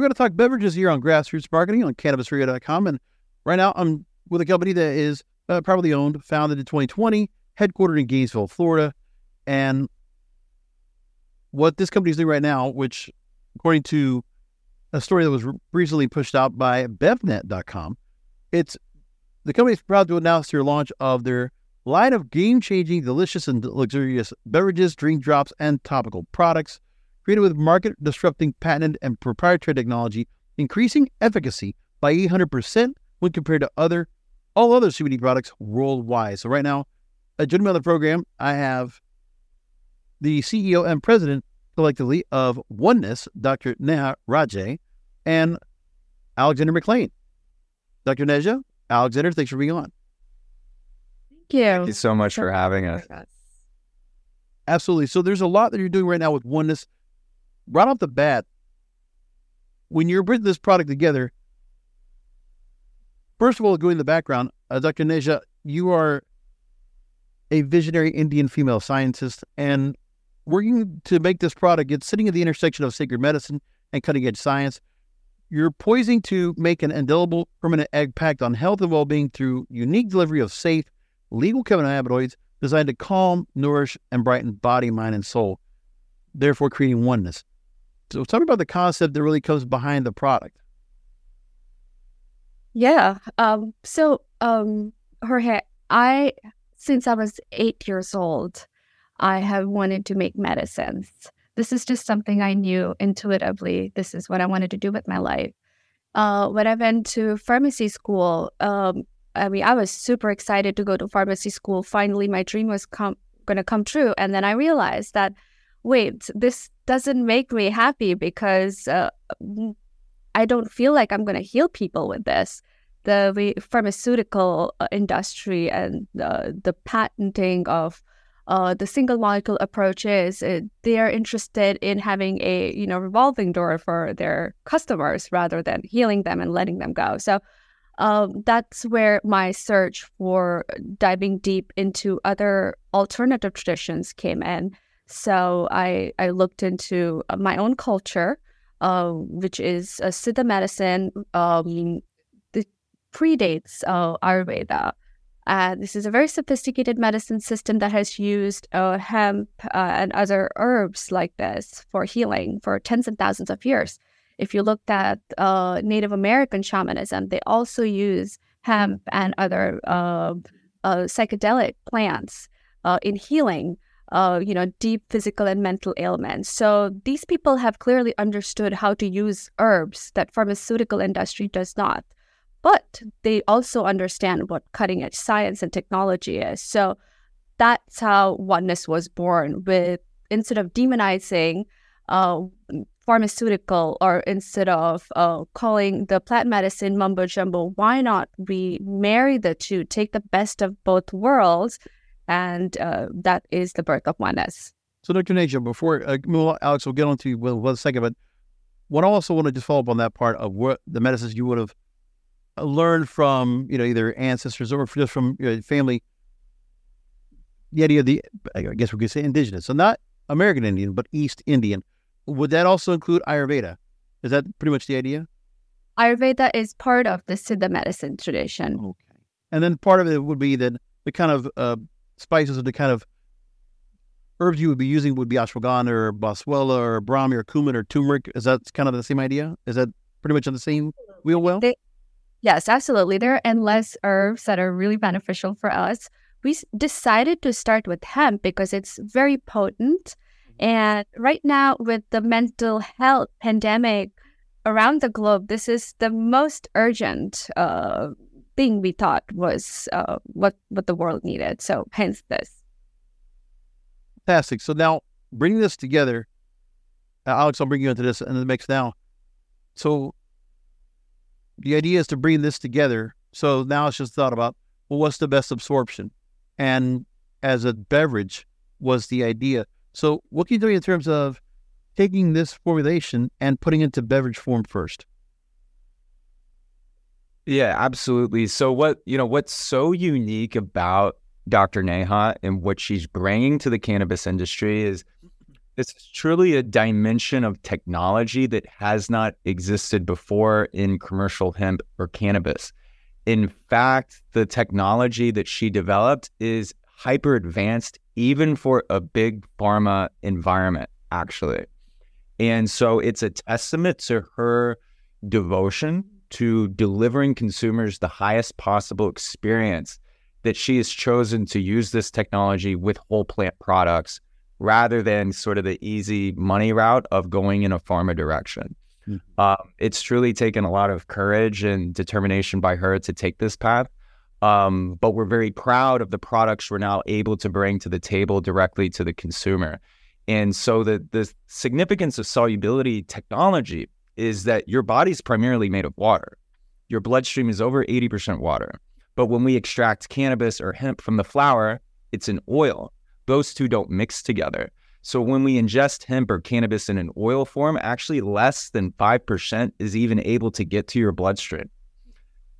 We're going to talk beverages here on Grassroots Marketing on CannabisRadio.com. And right now, I'm with a company that is uh, privately owned, founded in 2020, headquartered in Gainesville, Florida. And what this company is doing right now, which, according to a story that was recently pushed out by BevNet.com, it's the company is proud to announce their launch of their line of game-changing, delicious, and luxurious beverages, drink drops, and topical products created with market-disrupting patented and proprietary technology, increasing efficacy by 800% when compared to other all other CBD products worldwide. So right now, joining me on the program, I have the CEO and president collectively of Oneness, Dr. Neha Raje, and Alexander McLain. Dr. Neha, Alexander, thanks for being on. Thank you. Thank you so much for having us. Absolutely. So there's a lot that you're doing right now with Oneness. Right off the bat, when you're putting this product together, first of all, going in the background, uh, Dr. Neha, you are a visionary Indian female scientist and working to make this product. It's sitting at the intersection of sacred medicine and cutting edge science. You're poising to make an indelible permanent impact on health and well being through unique delivery of safe, legal cannabinoids designed to calm, nourish, and brighten body, mind, and soul, therefore creating oneness. So, tell me about the concept that really comes behind the product. Yeah. Um, so, um, Jorge, I, since I was eight years old, I have wanted to make medicines. This is just something I knew intuitively. This is what I wanted to do with my life. Uh, when I went to pharmacy school, um, I mean, I was super excited to go to pharmacy school. Finally, my dream was come going to come true. And then I realized that, wait, this doesn't make me happy because uh, I don't feel like I'm going to heal people with this. The pharmaceutical uh, industry and the, the patenting of uh, the single molecule approaches, uh, they are interested in having a you know revolving door for their customers rather than healing them and letting them go. So um, that's where my search for diving deep into other alternative traditions came in. So I I looked into uh, my own culture, uh, which is a Siddha medicine. Um, that predates uh, Ayurveda. Uh, this is a very sophisticated medicine system that has used uh, hemp uh, and other herbs like this for healing for tens of thousands of years. If you looked at uh, Native American shamanism, they also use hemp and other uh, uh, psychedelic plants in healing. You know, deep physical and mental ailments. So these people have clearly understood how to use herbs that pharmaceutical industry does not but they also understand what cutting edge science and technology is. So that's how oneness was born. With instead of demonizing uh, pharmaceutical, or instead of uh, calling the plant medicine mumbo jumbo, why not we marry the two, take the best of both worlds, and uh, that is the birth of oneness. So, Dr. Neha, before uh, Alex will get on to you a second, but what I also want to just follow up on that part of what the medicines you would have learned from you know either ancestors or just from you know, family the idea of the I guess we could say indigenous, so not American Indian, but East Indian. Would that also include Ayurveda? Is that pretty much the idea? Ayurveda is part of the Siddha medicine tradition. Okay, and then part of it would be that the kind of uh, spices or the kind of herbs you would be using would be ashwagandha or boswellia or brahmi or cumin or turmeric. Is that kind of the same idea? Is that pretty much on the same wheel well? They, Yes, absolutely. There are endless herbs that are really beneficial for us. We decided to start with hemp because it's very potent. Mm-hmm. And right now, with the mental health pandemic around the globe, this is the most urgent uh, thing we thought was uh, what, what the world needed. So, hence this. Fantastic. So, now bringing this together, uh, Alex, I'll bring you into this in the mix now. so the idea is to bring this together. So now it's just thought about well, what's the best absorption? And as a beverage was the idea. So what can you do in terms of taking this formulation and putting it into beverage form first? Yeah, absolutely. So what, you know, what's so unique about Dr. Neha and what she's bringing to the cannabis industry is it's truly a dimension of technology that has not existed before in commercial hemp or cannabis. In fact, the technology that she developed is hyper advanced, even for a big pharma environment, actually. And so it's a testament to her devotion to delivering consumers the highest possible experience that she has chosen to use this technology with whole plant products rather than sort of the easy money route of going in a pharma direction. Mm-hmm. Um, it's truly taken a lot of courage and determination by her to take this path. Um, but we're very proud of the products we're now able to bring to the table directly to the consumer. And so the the significance of solubility technology is that your body's primarily made of water. Your bloodstream is over 80% water. But when we extract cannabis or hemp from the flower, it's an oil. Those two don't mix together. So when we ingest hemp or cannabis in an oil form, actually less than 5% is even able to get to your bloodstream,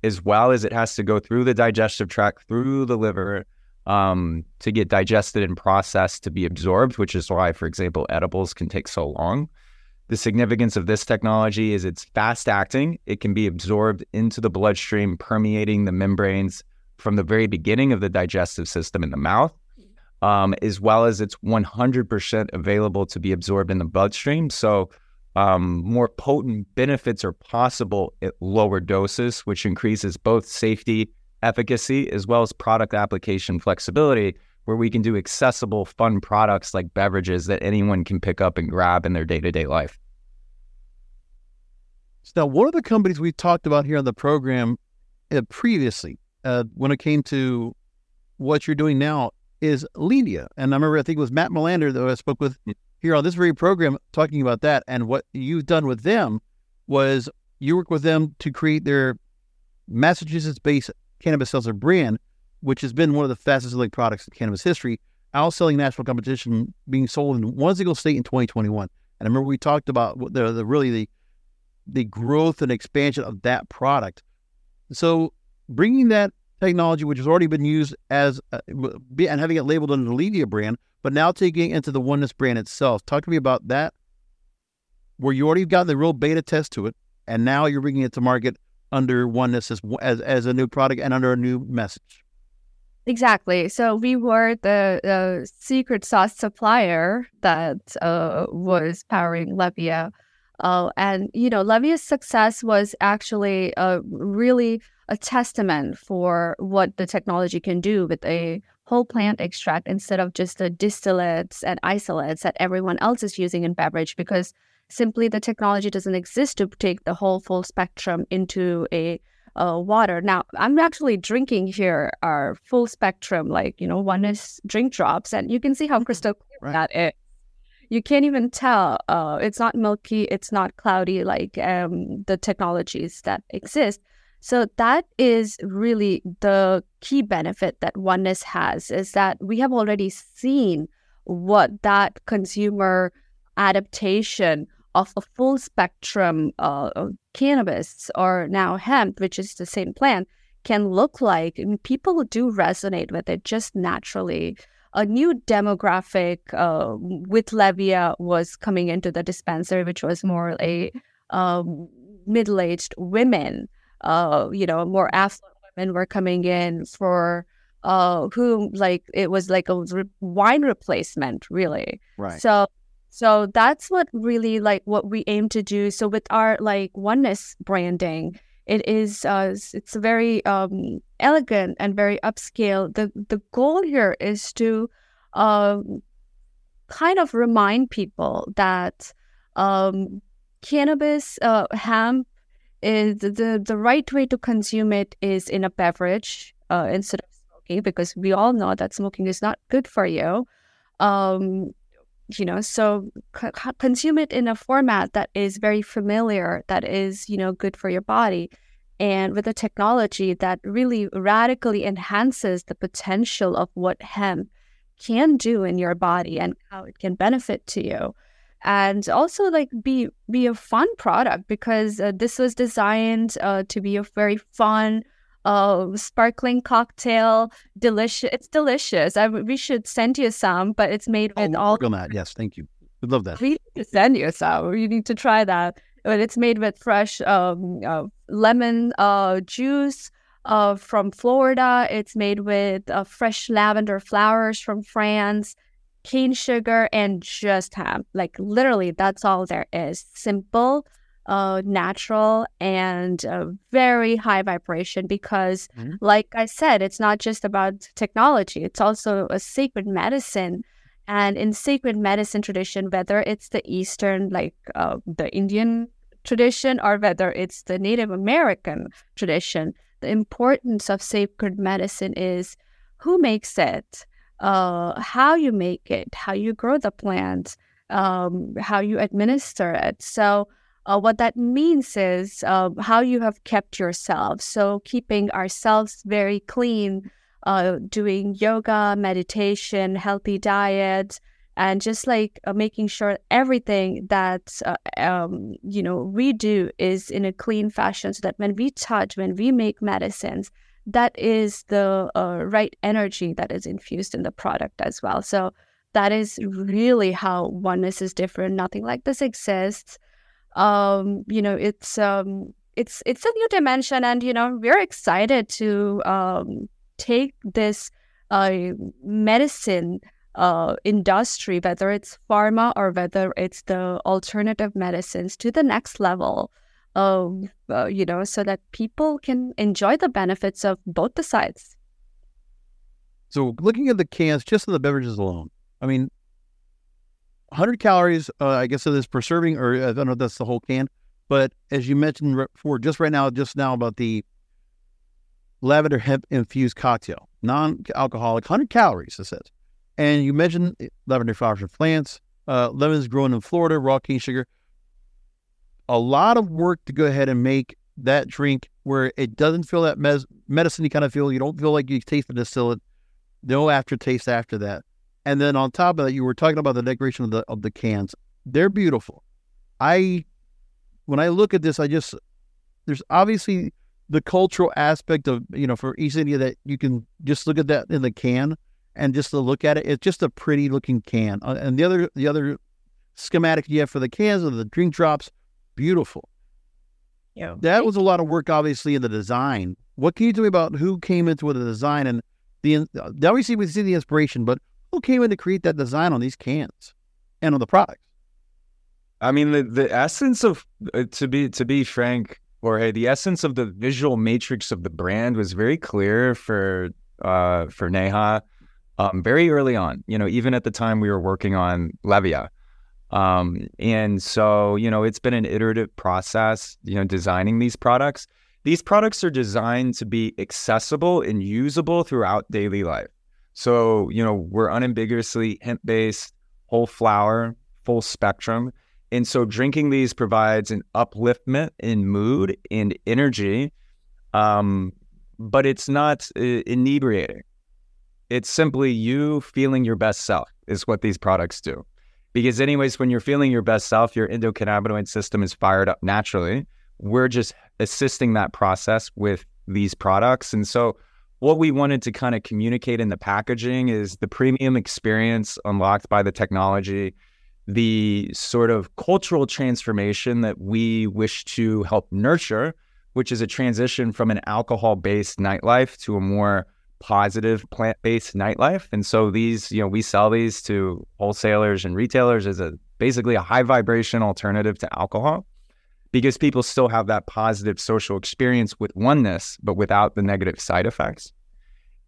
as well as it has to go through the digestive tract, through the liver um, to get digested and processed to be absorbed, which is why, for example, edibles can take so long. The significance of this technology is it's fast acting. It can be absorbed into the bloodstream, permeating the membranes from the very beginning of the digestive system in the mouth um, as well as it's 100% available to be absorbed in the bloodstream. So, um, more potent benefits are possible at lower doses, which increases both safety, efficacy, as well as product application flexibility, where we can do accessible, fun products like beverages that anyone can pick up and grab in their day to day life. So, Now, one of the companies we talked about here on the program uh, previously, uh, when it came to what you're doing now, is Levia. And I remember, I think it was Matt Melander that I spoke with mm. here on this very program talking about that. And what you've done with them was you work with them to create their Massachusetts based cannabis seltzer brand, which has been one of the fastest selling products in cannabis history, outselling national competition, being sold in one single state in 2021. And I remember we talked about the, the really the the growth and expansion of that product. So bringing that technology which has already been used as uh, and having it labeled under the Levia brand, but now taking it into the Oneness brand itself. Talk to me about that, where you already got the real beta test to it, and now you're bringing it to market under Oneness as as, as a new product and under a new message. Exactly. So we were the, the secret sauce supplier that uh, was powering Levia. Uh, and, you know, Levia's success was actually a, really a testament for what the technology can do with a whole plant extract instead of just the distillates and isolates that everyone else is using in beverage because simply the technology doesn't exist to take the whole full spectrum into a uh, water. Now, I'm actually drinking here our full spectrum, like, you know, Oneness drink drops, and you can see how mm-hmm. crystal clear right. that is. You can't even tell. Uh, it's not milky, it's not cloudy like um, the technologies that exist. So that is really the key benefit that oneness has is that we have already seen what that consumer adaptation of a full spectrum uh, cannabis or now hemp, which is the same plant, can look like. And people do resonate with it just naturally. A new demographic uh, with Levia was coming into the dispensary, which was more a um, middle aged women uh, you know, more affluent women were coming in for uh, whom like it was like a re- wine replacement, really. Right. So, so that's what really like what we aim to do. So with our like oneness branding, it is uh, it's very um, elegant and very upscale. The the goal here is to um, kind of remind people that um, cannabis, uh, hemp, is the the right way to consume it is in a beverage uh, instead of smoking because we all know that smoking is not good for you. Um, you know, so c- consume it in a format that is very familiar, that is, you know, good for your body. And with a technology that really radically enhances the potential of what hemp can do in your body and how it can benefit to you and also like be be a fun product because uh, this was designed uh, to be a very fun uh, sparkling cocktail delicious it's delicious I, we should send you some but it's made with oh, all on that yes thank you we love that we need to send you some you need to try that but it's made with fresh um, uh, lemon uh, juice uh, from Florida. It's made with uh, fresh lavender flowers from France, cane sugar, and just hemp. Like literally, that's all there is. Simple, uh, natural, and uh, very high vibration. Because, mm-hmm. like I said, it's not just about technology; it's also a sacred medicine. And in sacred medicine tradition, whether it's the Eastern, like uh, the Indian tradition, or whether it's the Native American tradition, the importance of sacred medicine is who makes it, uh, how you make it, how you grow the plant, um, how you administer it. So, uh, what that means is uh, how you have kept yourself. So, keeping ourselves very clean, uh, doing yoga, meditation, healthy diet, and just like uh, making sure everything that uh, um, you know we do is in a clean fashion so that when we touch when we make medicines that is the uh, right energy that is infused in the product as well. So that is really how oneness is different. Nothing like this exists um, you know it's um, it's it's a new dimension and you know we're excited to um, take this uh, medicine uh, industry, whether it's pharma or whether it's the alternative medicines, to the next level. Um, uh, you know, so that people can enjoy the benefits of both the sides. So, looking at the cans, just in the beverages alone, I mean, 100 calories, uh, I guess it is per serving, or I don't know if that's the whole can. But as you mentioned before, just right now, just now about the lavender hemp infused cocktail, non alcoholic, 100 calories, it says. And you mentioned lavender flowers from plants, uh, lemons grown in Florida, raw cane sugar. A lot of work to go ahead and make that drink where it doesn't feel that mes- medicine kind of feel. You don't feel like you taste the distillate. No aftertaste after that. And then on top of that, you were talking about the decoration of the of the cans. They're beautiful. I when I look at this, I just there's obviously the cultural aspect of you know for East India that you can just look at that in the can and just to look at it, it's just a pretty looking can. Uh, and the other the other schematic you have for the cans of the drink drops, beautiful. Yeah, that was a lot of work, obviously, in the design. What can you tell me about who came into the design and the? Obviously, we see the inspiration, but who came in to create that design on these cans and on the products? I mean, the the essence of uh, to be to be frank, Jorge, the essence of the visual matrix of the brand was very clear for uh, for Neha um, very early on, you know, even at the time we were working on Levia. Um, and so, you know, it's been an iterative process, you know, designing these products. These products are designed to be accessible and usable throughout daily life. So, you know, we're unambiguously hemp based, whole flower, full spectrum. And so drinking these provides an upliftment in mood and energy, um, but it's not uh, inebriating. It's simply you feeling your best self, is what these products do. Because, anyways, when you're feeling your best self, your endocannabinoid system is fired up naturally. We're just assisting that process with these products. And so, what we wanted to kind of communicate in the packaging is the premium experience unlocked by the technology, the sort of cultural transformation that we wish to help nurture, which is a transition from an alcohol based nightlife to a more positive plant-based nightlife. And so these you know we sell these to wholesalers and retailers as a basically a high vibration alternative to alcohol because people still have that positive social experience with oneness but without the negative side effects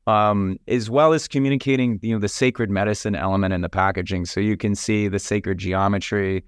um, as well as communicating you know the sacred medicine element in the packaging so you can see the sacred geometry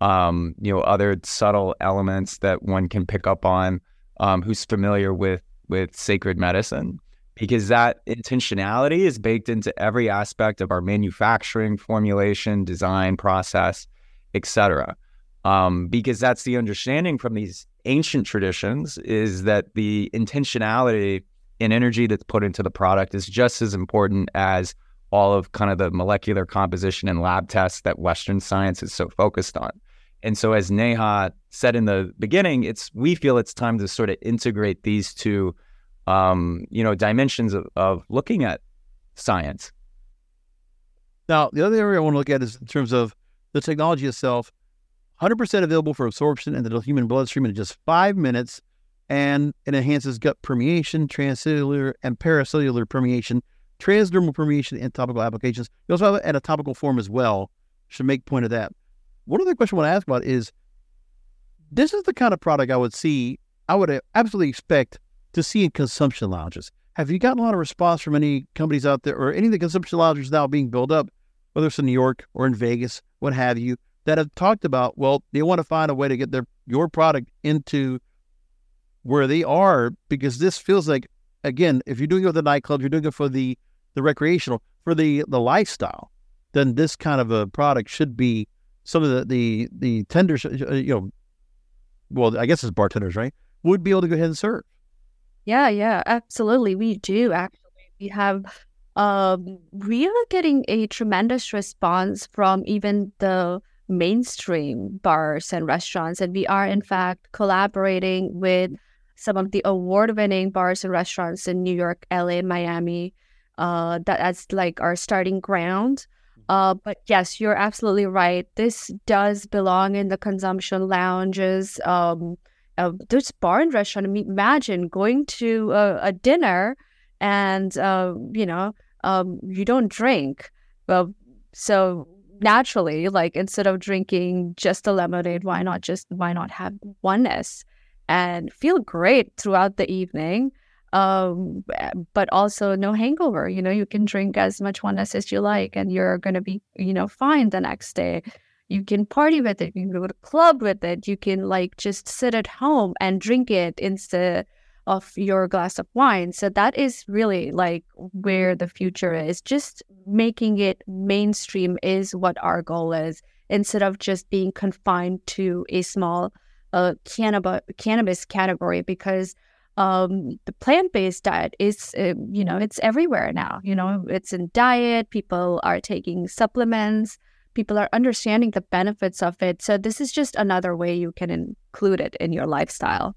um, you know other subtle elements that one can pick up on um, who's familiar with with sacred medicine because that intentionality is baked into every aspect of our manufacturing, formulation, design process, etc. Um, because that's the understanding from these ancient traditions is that the intentionality and energy that's put into the product is just as important as all of kind of the molecular composition and lab tests that Western science is so focused on. And so, as Neha said in the beginning, it's we feel it's time to sort of integrate these two, um, you know, dimensions of, of looking at science. Now, the other area I want to look at is in terms of the technology itself. 100% available for absorption into the human bloodstream in just five minutes, and it enhances gut permeation, transcellular and paracellular permeation, transdermal permeation, and topical applications. You also have it at a topical form as well. Should make point of that. One other question I want to ask about is this is the kind of product I would see, I would absolutely expect to see in consumption lounges. Have you gotten a lot of response from any companies out there or any of the consumption lounges now being built up, whether it's in New York or in Vegas, what have you, that have talked about, well, they want to find a way to get their your product into where they are because this feels like again, if you're doing it with the nightclub, you're doing it for the the recreational, for the the lifestyle, then this kind of a product should be some of the the the tenders, uh, you know, well, I guess it's bartenders, right? Would be able to go ahead and serve. Yeah, yeah, absolutely. We do actually. We have um, we are getting a tremendous response from even the mainstream bars and restaurants. And we are, in fact, collaborating with some of the award winning bars and restaurants in New York, LA, Miami. Uh, that, that's like our starting ground. Mm-hmm. Uh, but yes, you're absolutely right. This does belong in the consumption lounges. Um, uh, there's bar and restaurant. I mean, imagine going to a, a dinner and, uh, you know, um, you don't drink. Well, so naturally like instead of drinking just a lemonade why not just why not have oneness and feel great throughout the evening? Um, but also no hangover you know you can drink as much oneness as you like and you're going to be you know fine the next day. You can party with it you can go to club with it you can like just sit at home and drink it instead of your glass of wine. So that is really like where the future is. Just making it mainstream is what our goal is instead of just being confined to a small uh, cannabis cannabis category because um, the plant-based diet is uh, you know it's everywhere now you know it's in diet people are taking supplements people are understanding the benefits of it so this is just another way you can include it in your lifestyle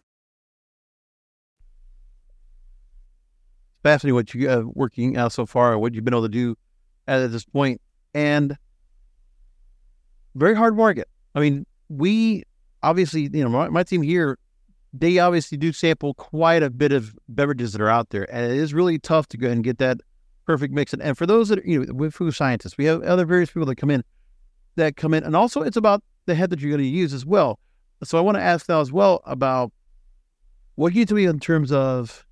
Fascinating what you uh, working out so far, what you've been able to do at this point, and very hard market. I mean, we obviously, you know, my, my team here, they obviously do sample quite a bit of beverages that are out there, and it is really tough to go and get that perfect mix. And, and for those that are, you know, with food scientists, we have other various people that come in that come in, and also it's about the head that you're going to use as well. So I want to ask now as well about what you do in terms of,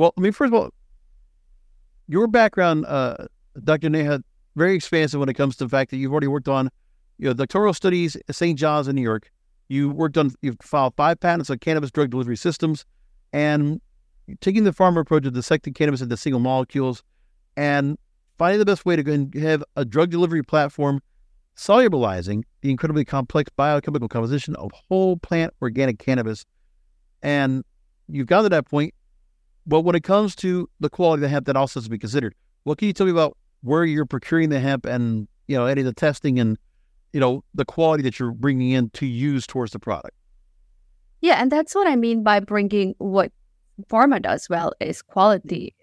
well, I mean, first of all, your background, uh, Dr. Neha, very expansive when it comes to the fact that you've already worked on, you know, doctoral studies at St. John's in New York. You worked on, you've filed five patents on cannabis drug delivery systems, and taking the pharma approach of dissecting cannabis into single molecules, and finding the best way to have a drug delivery platform solubilizing the incredibly complex biochemical composition of whole plant organic cannabis. And you've got to that point. But when it comes to the quality of the hemp, that also has to be considered. What can you tell me about where you're procuring the hemp and you know any of the testing and you know the quality that you're bringing in to use towards the product? Yeah, and that's what I mean by bringing what pharma does well is quality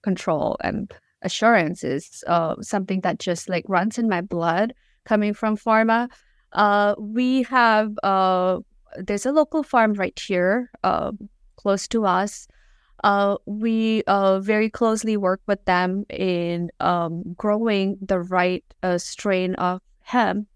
control and assurance is uh, something that just like runs in my blood coming from pharma. Uh, we have uh, there's a local farm right here, uh, close to us. Uh, we uh, very closely work with them in um, growing the right uh, strain of hemp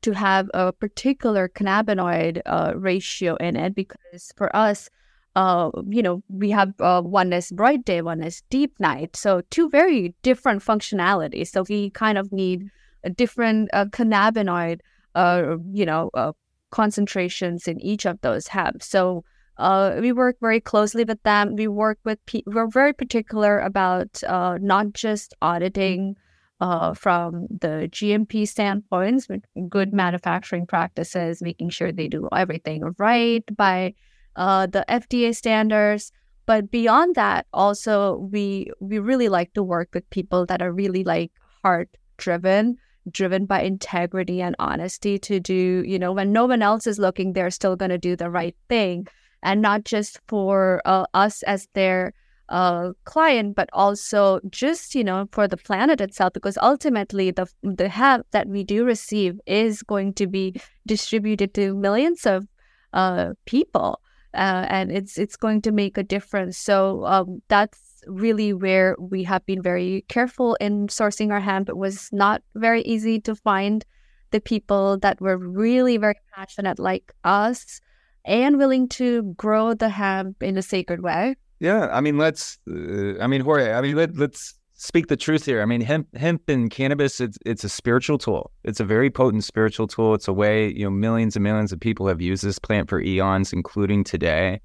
to have a particular cannabinoid uh, ratio in it because for us, uh, you know, we have uh, one is bright day, one is deep night. So two very different functionalities. So we kind of need a different uh, cannabinoid, uh, you know, uh, concentrations in each of those hemp. So uh, we work very closely with them. We work with, pe- we're very particular about uh, not just auditing uh, from the GMP standpoints, good manufacturing practices, making sure they do everything right by uh, the FDA standards. But beyond that, also we we really like to work with people that are really like heart driven, driven by integrity and honesty to do, you know, when no one else is looking, they're still going to do the right thing, and not just for uh, us as their uh, client, but also just you know for the planet itself, because ultimately the the help that we do receive is going to be distributed to millions of uh, people uh, and it's it's going to make a difference. So um, that's really where we have been very careful in sourcing our hemp. It was not very easy to find the people that were really very passionate like us and willing to grow the hemp in a sacred way. Yeah, I mean, let's. Uh, I mean, Jorge. I mean, let, let's speak the truth here. I mean, hemp, hemp and cannabis, it's, it's a spiritual tool. It's a very potent spiritual tool. It's a way, you know, millions and millions of people have used this plant for eons, including today.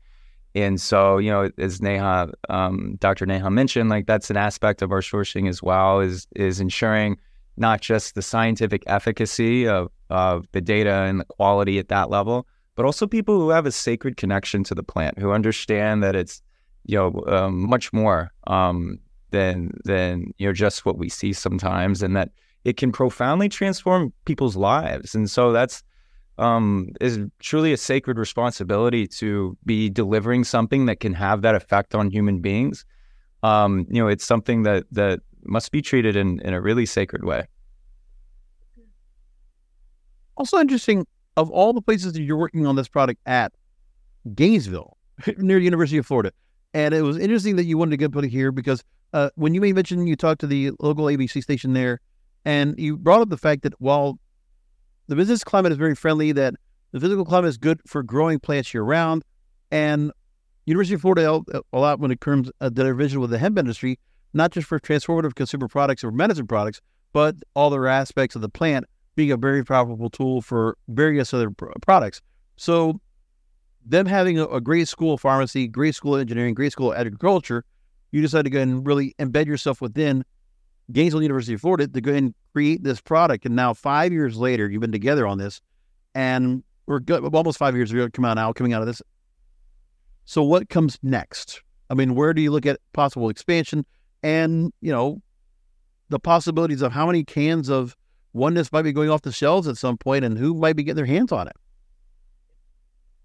And so, you know, as Neha, um, Dr. Neha mentioned, like that's an aspect of our sourcing as well, is is ensuring not just the scientific efficacy of, of the data and the quality at that level, but also people who have a sacred connection to the plant, who understand that it's, you know, um, much more um, than than you know just what we see sometimes, and that it can profoundly transform people's lives. And so that's um, is truly a sacred responsibility to be delivering something that can have that effect on human beings. Um, you know, it's something that that must be treated in in a really sacred way. Also interesting, of all the places that you're working on this product at, Gainesville, near the University of Florida. And it was interesting that you wanted to get put here because uh, when you made mention you talked to the local ABC station there, and you brought up the fact that while the business climate is very friendly, that the physical climate is good for growing plants year round, and University of Florida a lot when it comes to their vision with the hemp industry, not just for transformative consumer products or medicine products, but all other aspects of the plant being a very profitable tool for various other pr- products. So, them having a, a, great school of pharmacy, great school of engineering, great school of agriculture, you decide to go and really embed yourself within Gainesville University of Florida to go and create this product. And now, five years later, you've been together on this, and we're good, almost five years ago coming out now, coming out of this. So, what comes next? I mean, where do you look at possible expansion, and you know, the possibilities of how many cans of oneness might be going off the shelves at some point, and who might be getting their hands on it?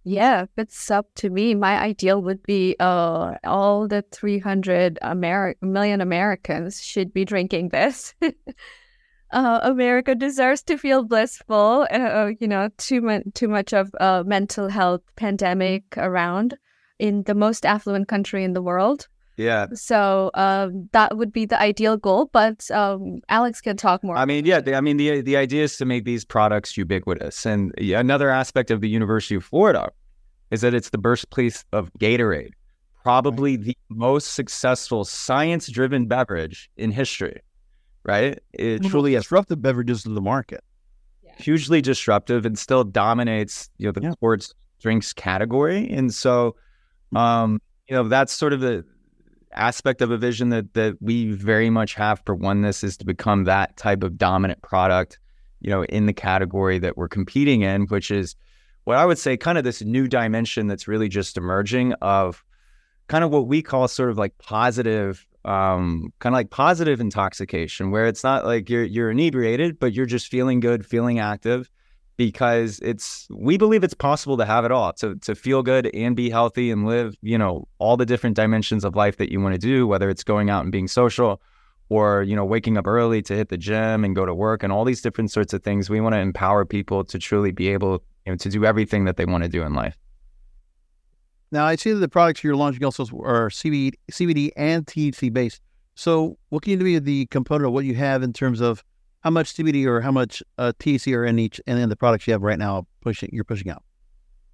Yeah, it's up to me, my ideal would be uh, all the 300 Ameri- million Americans should be drinking this. uh, America deserves to feel blissful. Uh, uh you know, too, much too much of a mental health pandemic around in the most affluent country in the world. Yeah. So um, that would be the ideal goal, but um, Alex can talk more. I mean, yeah. I mean, the the idea is to make these products ubiquitous, and another aspect of the University of Florida is that it's the birthplace of Gatorade. probably the most successful science driven beverage in history, right? It truly disruptive beverages in the market. Hugely disruptive and still dominates, you know, the yeah. sports drinks category. And so, um, you know, that's sort of the aspect of a vision that that we very much have for oneness is to become that type of dominant product, you know, in the category that we're competing in, which is what I would say kind of this new dimension that's really just emerging of kind of what we call sort of like positive um, kind of like positive intoxication where it's not like you're you're inebriated but you're just feeling good feeling active because it's we believe it's possible to have it all to to feel good and be healthy and live you know all the different dimensions of life that you want to do whether it's going out and being social or you know waking up early to hit the gym and go to work and all these different sorts of things. We want to empower people to truly be able you know to do everything that they want to do in life. Now i see that the products you're launching also are CBD, CBD and THC based. So what can you be the component of what you have in terms of how much CBD or how much uh, THC are in each and in the products you have right now pushing you're pushing out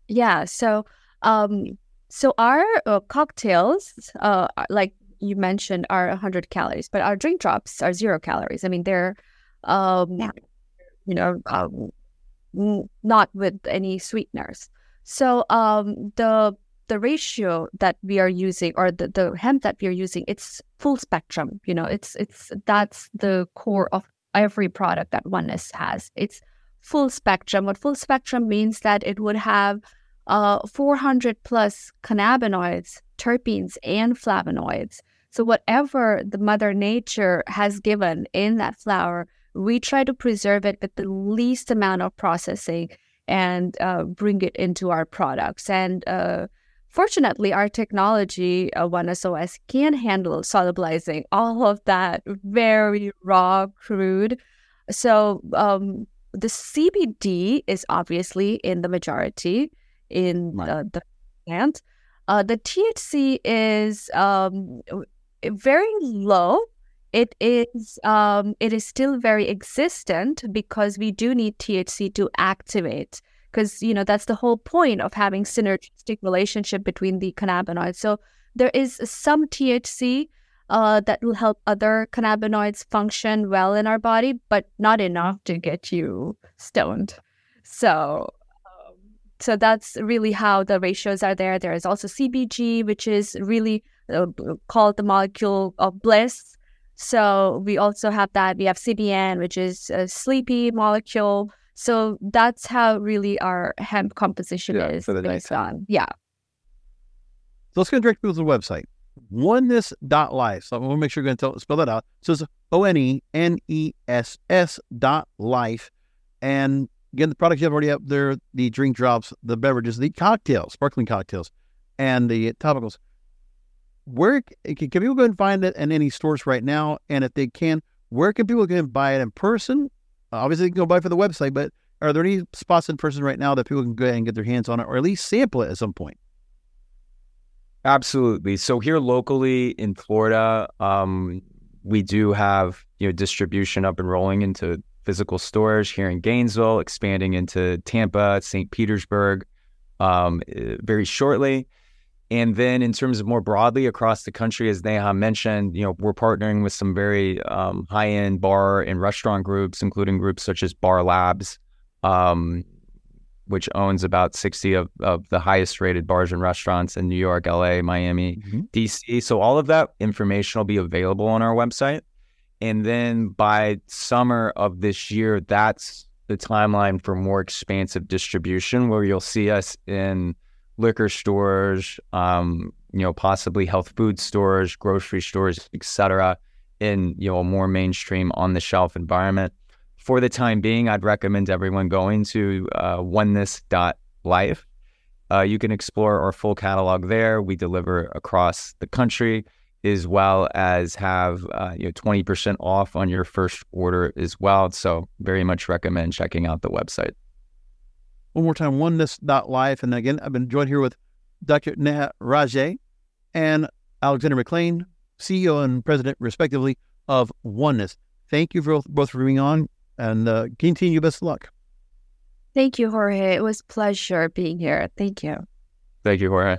yeah so um so our uh, cocktails uh like you mentioned are 100 calories, but our drink drops are zero calories. I mean, they're, um, you know, um, not with any sweeteners. So um, the the ratio that we are using, or the, the hemp that we are using, it's full spectrum. You know, it's it's that's the core of every product that Oneness has. It's full spectrum. What full spectrum means that it would have uh, 400 plus cannabinoids, terpenes, and flavonoids. So, whatever the Mother Nature has given in that flower, we try to preserve it with the least amount of processing and uh, bring it into our products. And uh, fortunately, our technology, uh, OneSOS, can handle solubilizing all of that very raw, crude. So, um, the CBD is obviously in the majority in right. the plant. Uh, the THC is um, very low it is um, it is still very existent because we do need THC to activate because you know that's the whole point of having synergistic relationship between the cannabinoids. So there is some THC uh, that will help other cannabinoids function well in our body, but not enough to get you stoned. So um, so that's really how the ratios are there. There is also CBG, which is really uh, called the molecule of bliss. So we also have that. We have CBN, which is a sleepy molecule. So that's how really our hemp composition yeah, is based on. Yeah. So let's go direct people to the website. Oneness.life. So I want to make sure you're going to tell, spell that out. So it's O N E N E S S dot life. And again, the products you have already up there the drink drops, the beverages, the cocktails, sparkling cocktails, and the topicals where can, can people go and find it in any stores right now? And if they can, where can people go and buy it in person? Obviously, you can go buy for the website, but are there any spots in person right now that people can go ahead and get their hands on it or at least sample it at some point? Absolutely. So here locally in Florida, um, we do have you know distribution up and rolling into physical stores here in Gainesville, expanding into Tampa, St. Petersburg, um, eh, very shortly. And then in terms of more broadly across the country, as Neha mentioned, you know, we're partnering with some very um, high-end bar and restaurant groups, including groups such as Bar Labs, um, which owns about 60 of, of the highest rated bars and restaurants in New York, LA, Miami, mm-hmm. DC. So all of that information will be available on our website. And then by summer of this year, that's the timeline for more expansive distribution where you'll see us in – liquor stores, um, you know, possibly health food stores, grocery stores, etc., in you know a more mainstream on the shelf environment. For the time being, I'd recommend everyone going to uh, oneness.life. Uh, you can explore our full catalog there. We deliver across the country, as well as have uh, you know twenty percent off on your first order as well. So, very much recommend checking out the website. One more time, oneness.life. And again, I've been joined here with Dr. Neha Raje and Alexander McLain, CEO and president, respectively, of Oneness. Thank you for both for being on and uh, continue best of luck. Thank you, Jorge. It was pleasure being here. Thank you. Thank you, Jorge.